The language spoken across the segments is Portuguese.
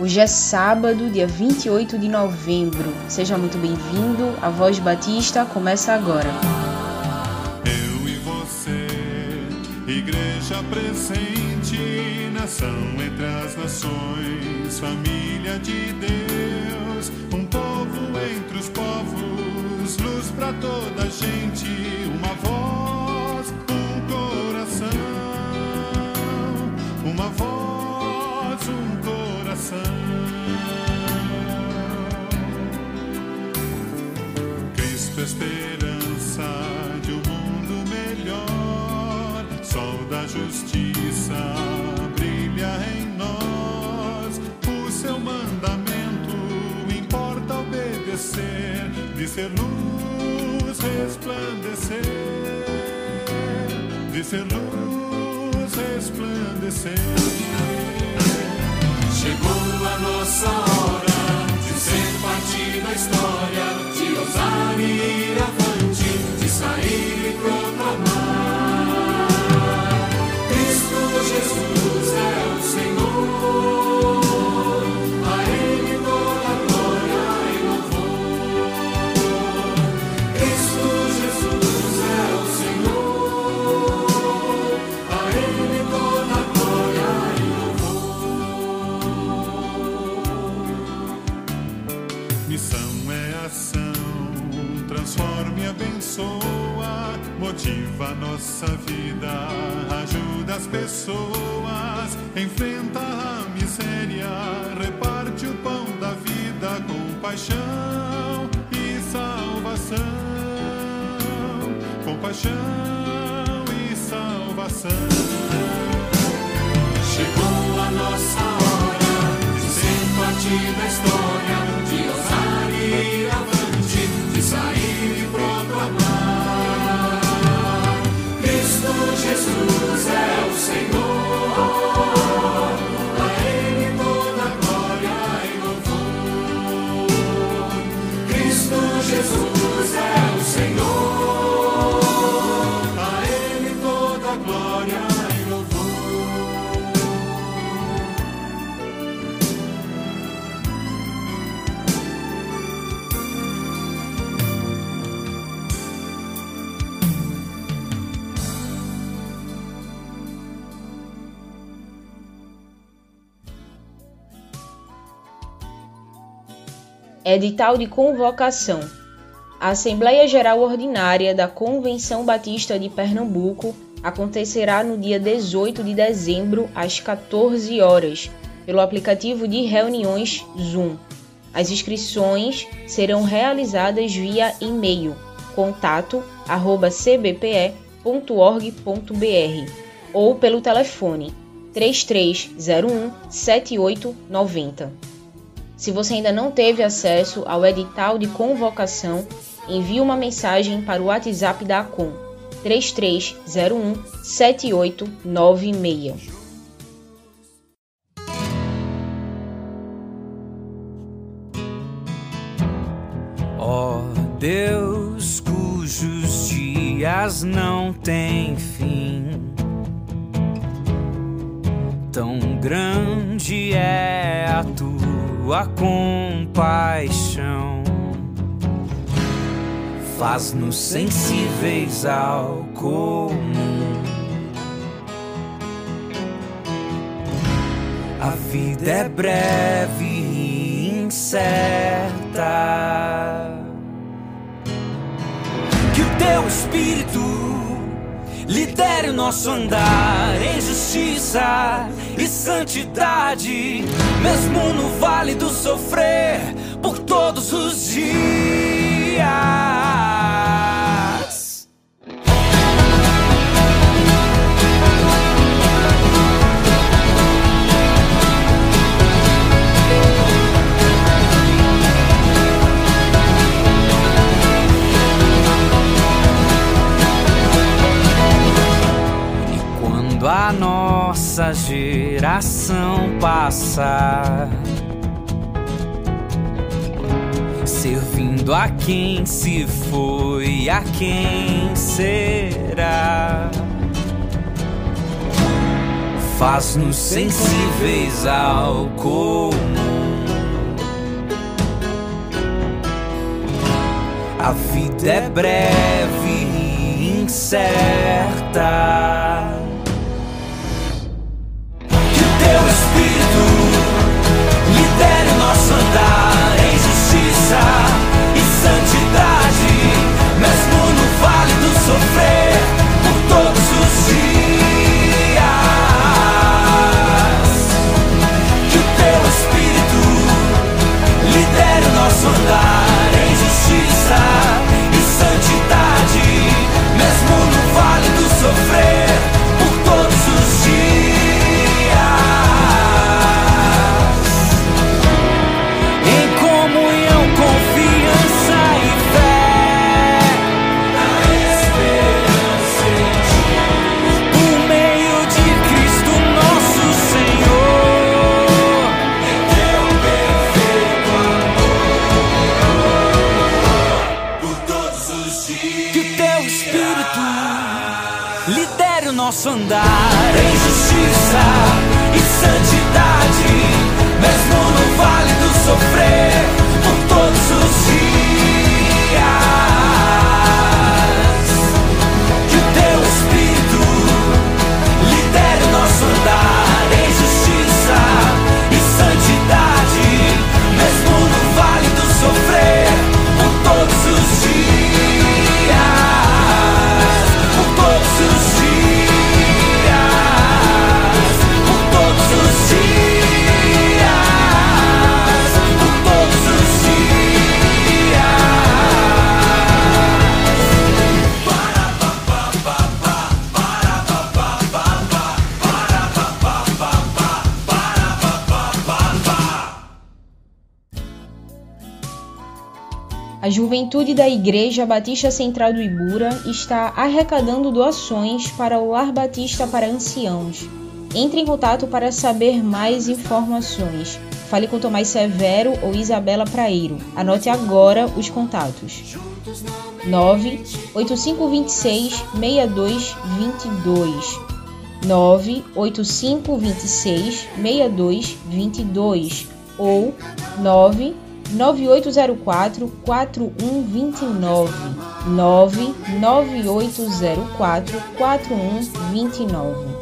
Hoje é sábado, dia 28 de novembro. Seja muito bem-vindo. A Voz Batista começa agora. Eu e você, igreja presente, nação entre as nações, família de Deus, um povo entre os povos, luz para toda a gente, uma voz, um coração, uma voz, Cristo, esperança de um mundo melhor, sol da justiça brilha em nós. O seu mandamento importa obedecer, de ser luz resplandecer, de ser luz resplandecer. Chegou a nossa hora de ser parte da história, ousar e ir avante, de sair e proclamar. Motiva nossa vida, ajuda as pessoas, enfrenta a miséria, reparte o pão da vida com paixão e salvação, com paixão e salvação. Chegou a nossa hora de ser parte da história, Jesus é o Senhor, Edital de convocação. A Assembleia Geral Ordinária da Convenção Batista de Pernambuco acontecerá no dia 18 de dezembro, às 14 horas, pelo aplicativo de reuniões Zoom. As inscrições serão realizadas via e-mail contato@cbpe.org.br ou pelo telefone 3301 7890. Se você ainda não teve acesso ao edital de convocação, envie uma mensagem para o WhatsApp da ACOM 3301 7896. Ó Deus, cujos dias não têm fim, tão grande é a tua compaixão. Faz-nos sensíveis ao comum. A vida é breve e incerta. Que o teu espírito lidere o nosso andar em justiça e santidade, mesmo no vale do sofrer, por todos os dias. quem se foi, a quem será? Faz-nos sensíveis ao comum. A vida é breve e incerta. Que o teu espírito lidere o nosso andar. juventude da Igreja Batista Central do Ibura está arrecadando doações para o Lar Batista para Anciãos. Entre em contato para saber mais informações. Fale com Tomás Severo ou Isabela Praeiro. Anote agora os contatos. 9 8526 6222, 98526 6222 ou 9 9804 4129 99804 4129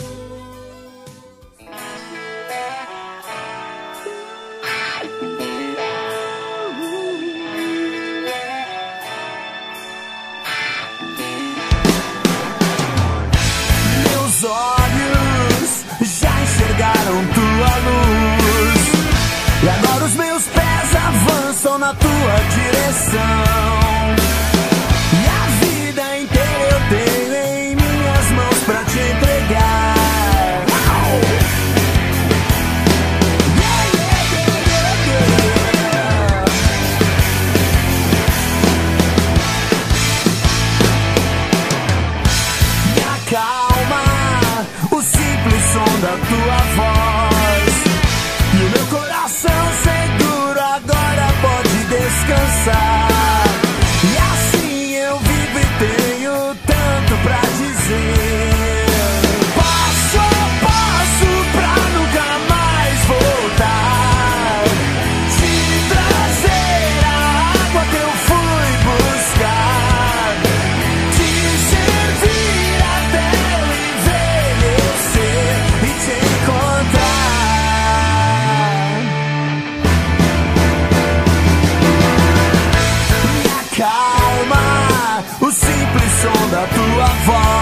avó.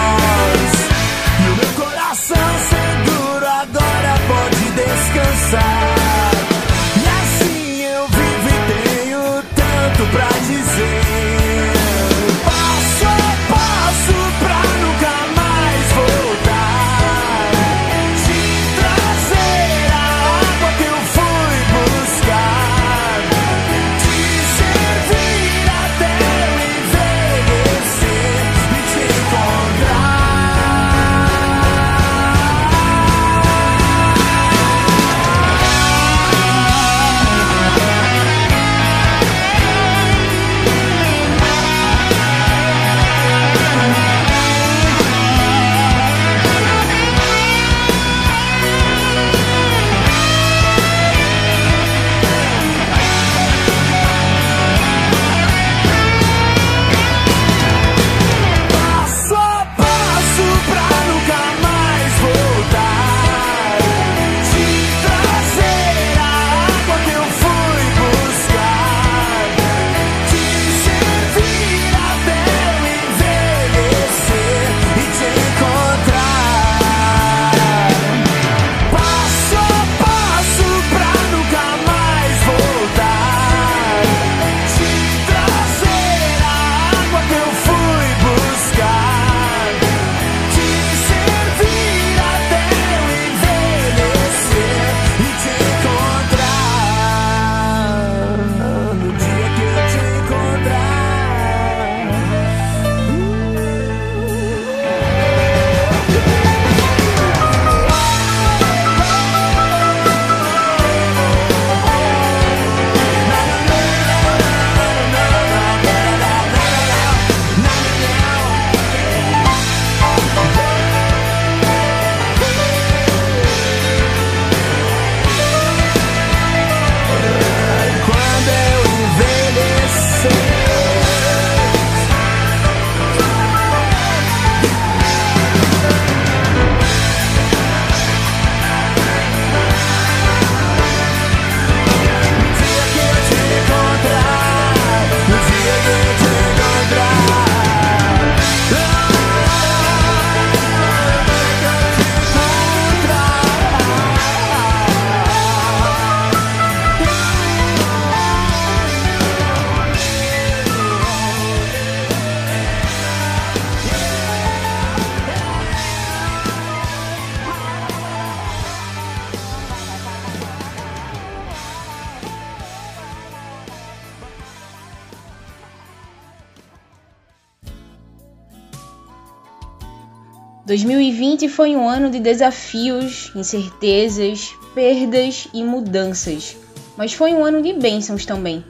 2020 foi um ano de desafios, incertezas, perdas e mudanças, mas foi um ano de bênçãos também.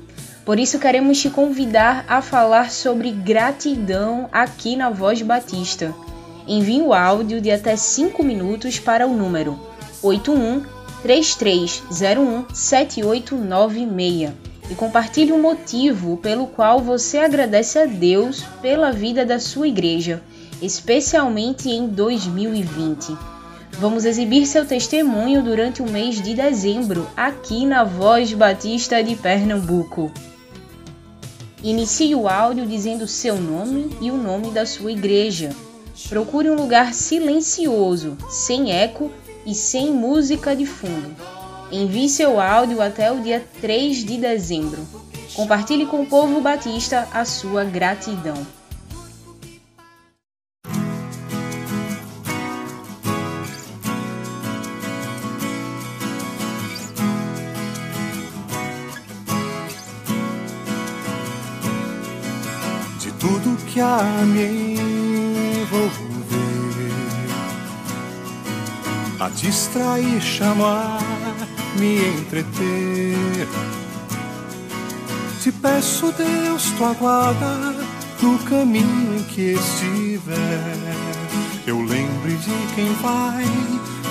Por isso queremos te convidar a falar sobre gratidão aqui na Voz Batista. Envie o áudio de até 5 minutos para o número 81 3301 7896 e compartilhe o motivo pelo qual você agradece a Deus pela vida da sua igreja, especialmente em 2020. Vamos exibir seu testemunho durante o mês de dezembro aqui na Voz Batista de Pernambuco. Inicie o áudio dizendo seu nome e o nome da sua igreja. Procure um lugar silencioso, sem eco e sem música de fundo. Envie seu áudio até o dia 3 de dezembro. Compartilhe com o povo batista a sua gratidão. Me envolver, a distrair, chamar, me entreter. Te peço, Deus, tua guarda no caminho em que estiver. Eu lembre de quem vai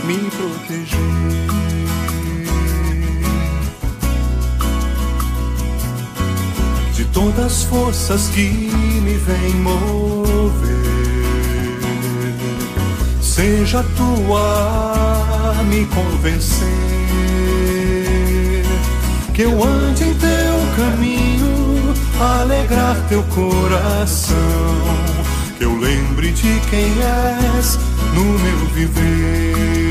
me proteger. De todas as forças que me vêm mover. Seja tua me convencer que eu ande em teu caminho, alegrar teu coração. Que eu lembre de quem és no meu viver.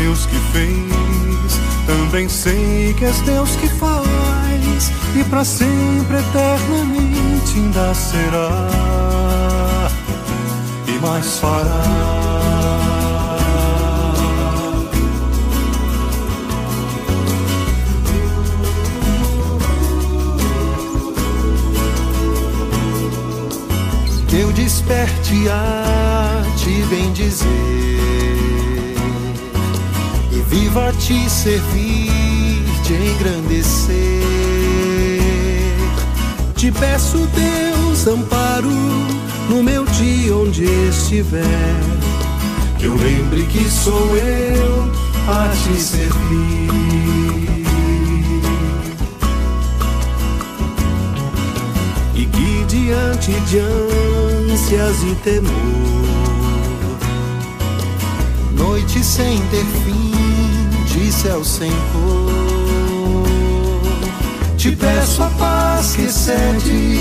Deus que fez, também sei que és Deus que faz, e para sempre eternamente ainda será, e mais fará. eu desperte a te bem viva a te servir, te engrandecer. Te peço, Deus, amparo no meu dia onde estiver, que eu lembre que sou eu a te servir. e que diante de ânsias e temor, noite sem ter fim, céu sem cor, te peço a paz que excede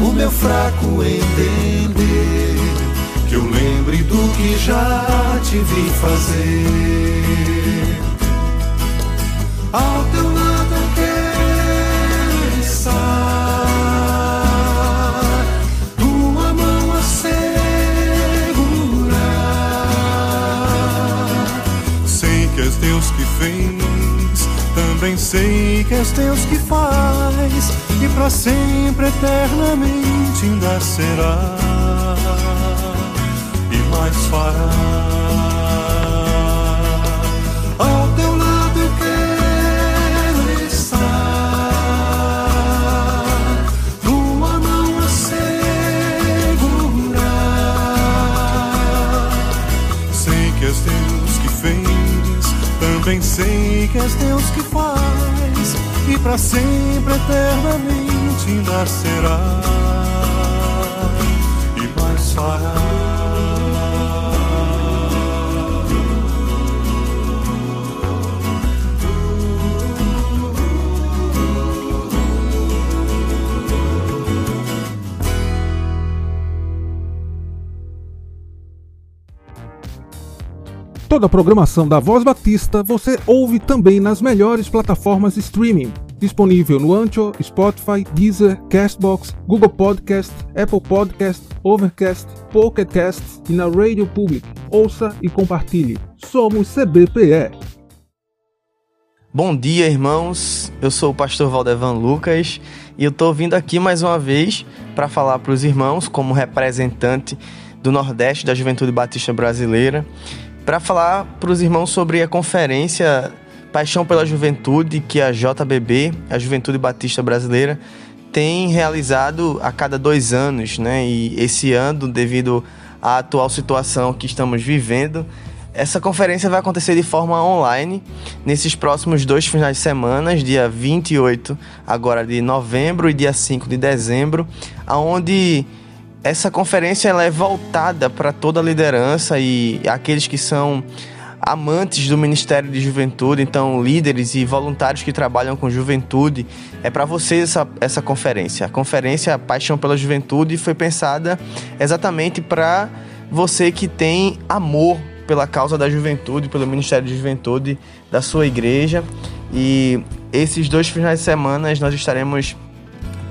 o meu fraco entender, que eu lembre do que já te vi fazer. Ao teu lado que és Deus que faz, e para sempre eternamente ainda será, e mais fará. Ao teu lado eu quero estar, tua mão a segurar. Sei que és Deus que fez, também sei que és Deus que faz, e para sempre eternamente ainda será, e mais fará. Toda a programação da Voz Batista você ouve também nas melhores plataformas de streaming. Disponível no Ancho, Spotify, Deezer, Castbox, Google Podcast, Apple Podcast, Overcast, Pocket Cast e na Radio Public. Ouça e compartilhe. Somos CBPE. Bom dia, irmãos. Eu sou o pastor Valdevan Lucas e eu estou vindo aqui mais uma vez para falar para os irmãos, como representante do Nordeste da Juventude Batista Brasileira, para falar para os irmãos sobre a conferência Paixão pela Juventude que a JBB, a Juventude Batista Brasileira, tem realizado a cada dois anos, né? E esse ano, devido à atual situação que estamos vivendo, essa conferência vai acontecer de forma online nesses próximos dois finais de semana, dia 28 agora de novembro e dia 5 de dezembro, aonde essa conferência ela é voltada para toda a liderança e aqueles que são amantes do Ministério de Juventude, então líderes e voluntários que trabalham com juventude, é para vocês essa, essa conferência. A conferência Paixão pela Juventude foi pensada exatamente para você que tem amor pela causa da juventude, pelo Ministério de Juventude da sua igreja. E esses dois finais de semana nós estaremos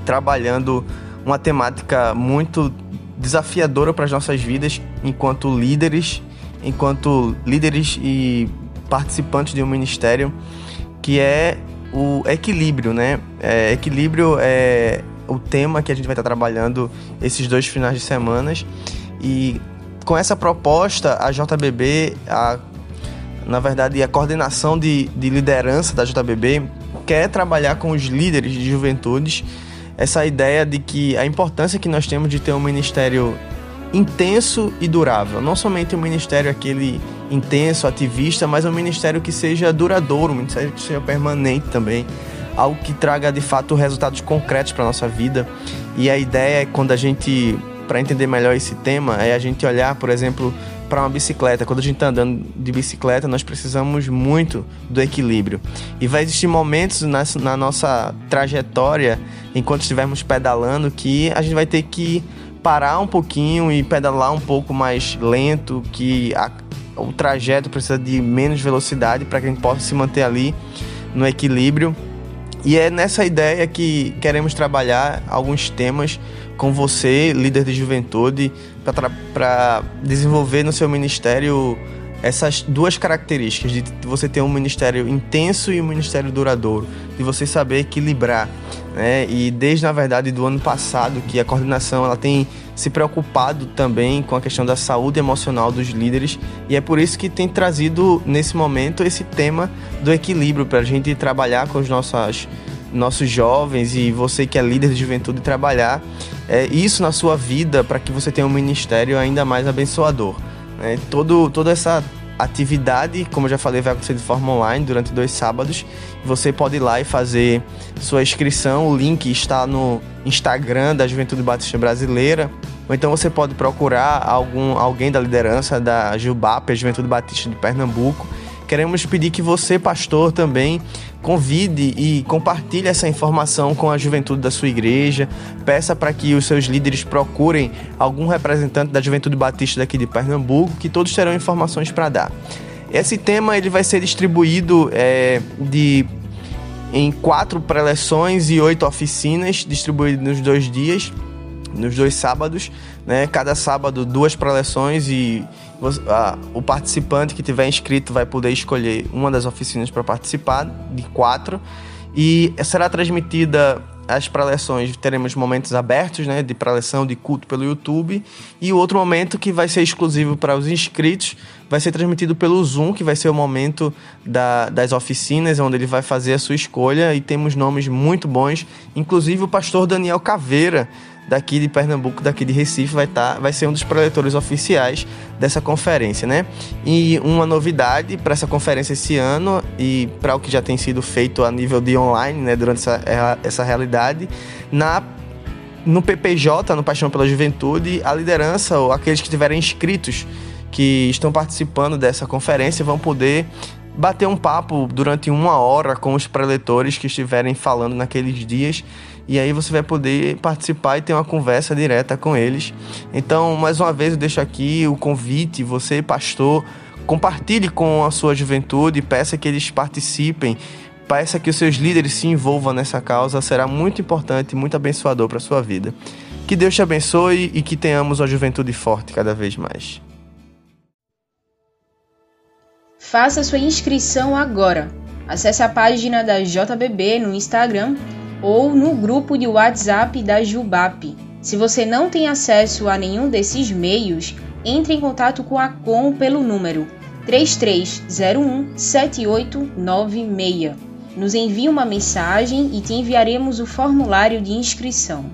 trabalhando uma temática muito desafiadora para as nossas vidas enquanto líderes, enquanto líderes e participantes de um ministério, que é o equilíbrio, né? É, equilíbrio é o tema que a gente vai estar trabalhando esses dois finais de semanas e com essa proposta, a JBB, a, na verdade, a coordenação de, de liderança da JBB quer trabalhar com os líderes de juventudes essa ideia de que a importância que nós temos de ter um ministério intenso e durável. Não somente um ministério aquele intenso, ativista, mas um ministério que seja duradouro, um ministério que seja permanente também. Algo que traga de fato resultados concretos para a nossa vida. E a ideia é quando a gente para entender melhor esse tema é a gente olhar, por exemplo, para uma bicicleta. Quando a gente está andando de bicicleta, nós precisamos muito do equilíbrio. E vai existir momentos na, na nossa trajetória, enquanto estivermos pedalando, que a gente vai ter que parar um pouquinho e pedalar um pouco mais lento, que a, o trajeto precisa de menos velocidade para que a gente possa se manter ali no equilíbrio. E é nessa ideia que queremos trabalhar alguns temas com você, líder de juventude, para desenvolver no seu ministério essas duas características de você ter um ministério intenso e um ministério duradouro, de você saber equilibrar, né? E desde na verdade do ano passado que a coordenação ela tem se preocupado também com a questão da saúde emocional dos líderes e é por isso que tem trazido nesse momento esse tema do equilíbrio para a gente trabalhar com os nossos nossos jovens e você que é líder de juventude trabalhar é, isso na sua vida para que você tenha um ministério ainda mais abençoador. Né? Todo, toda essa atividade, como eu já falei, vai acontecer de forma online durante dois sábados. Você pode ir lá e fazer sua inscrição. O link está no Instagram da Juventude Batista Brasileira. Ou então você pode procurar algum, alguém da liderança da Jubap, a Juventude Batista de Pernambuco, Queremos pedir que você, pastor, também convide e compartilhe essa informação com a juventude da sua igreja. Peça para que os seus líderes procurem algum representante da Juventude Batista daqui de Pernambuco, que todos terão informações para dar. Esse tema ele vai ser distribuído é, de em quatro preleções e oito oficinas, distribuído nos dois dias, nos dois sábados, né? Cada sábado duas preleções e o participante que tiver inscrito vai poder escolher uma das oficinas para participar, de quatro, e será transmitida as preleções, teremos momentos abertos, né, de preleção, de culto pelo YouTube, e o outro momento que vai ser exclusivo para os inscritos, vai ser transmitido pelo Zoom, que vai ser o momento da, das oficinas, onde ele vai fazer a sua escolha, e temos nomes muito bons, inclusive o pastor Daniel Caveira, daqui de Pernambuco, daqui de Recife, vai, tá, vai ser um dos preletores oficiais dessa conferência, né? E uma novidade para essa conferência esse ano e para o que já tem sido feito a nível de online, né, durante essa, essa realidade, na no PPJ, no Paixão pela Juventude, a liderança ou aqueles que estiverem inscritos que estão participando dessa conferência vão poder bater um papo durante uma hora com os preletores que estiverem falando naqueles dias e aí você vai poder participar e ter uma conversa direta com eles. Então, mais uma vez, eu deixo aqui o convite, você, pastor, compartilhe com a sua juventude, peça que eles participem peça que os seus líderes se envolvam nessa causa, será muito importante e muito abençoador para a sua vida. Que Deus te abençoe e que tenhamos uma juventude forte cada vez mais. Faça sua inscrição agora. Acesse a página da JBB no Instagram ou no grupo de WhatsApp da Jubap. Se você não tem acesso a nenhum desses meios, entre em contato com a Com pelo número 3301 7896. Nos envie uma mensagem e te enviaremos o formulário de inscrição.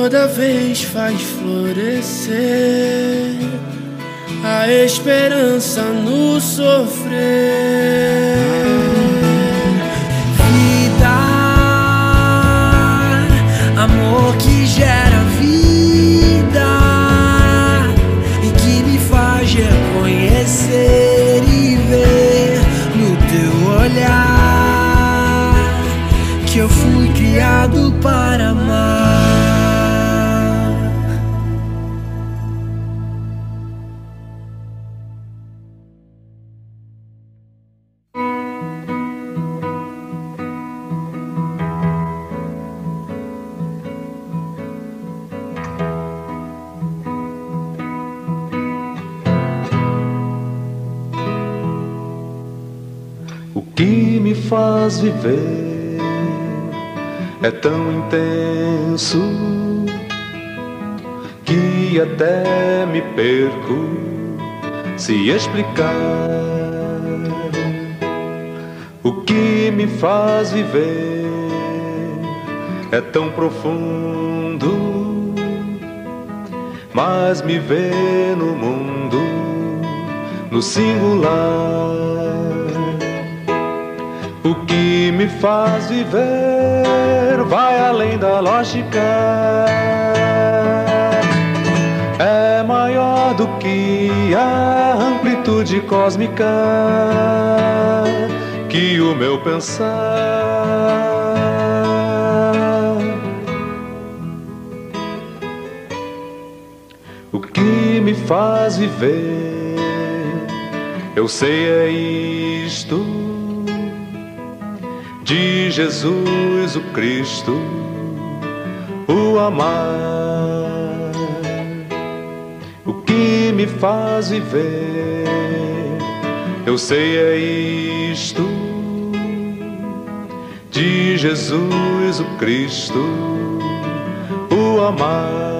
toda vez faz florescer a esperança no sofrer. Faz viver é tão intenso que até me perco se explicar o que me faz viver é tão profundo, mas me vê no mundo no singular. O que me faz viver vai além da lógica. É maior do que a amplitude cósmica que o meu pensar. O que me faz viver eu sei é isto de Jesus o Cristo, o amar, o que me faz viver. Eu sei é isto de Jesus o Cristo, o amar.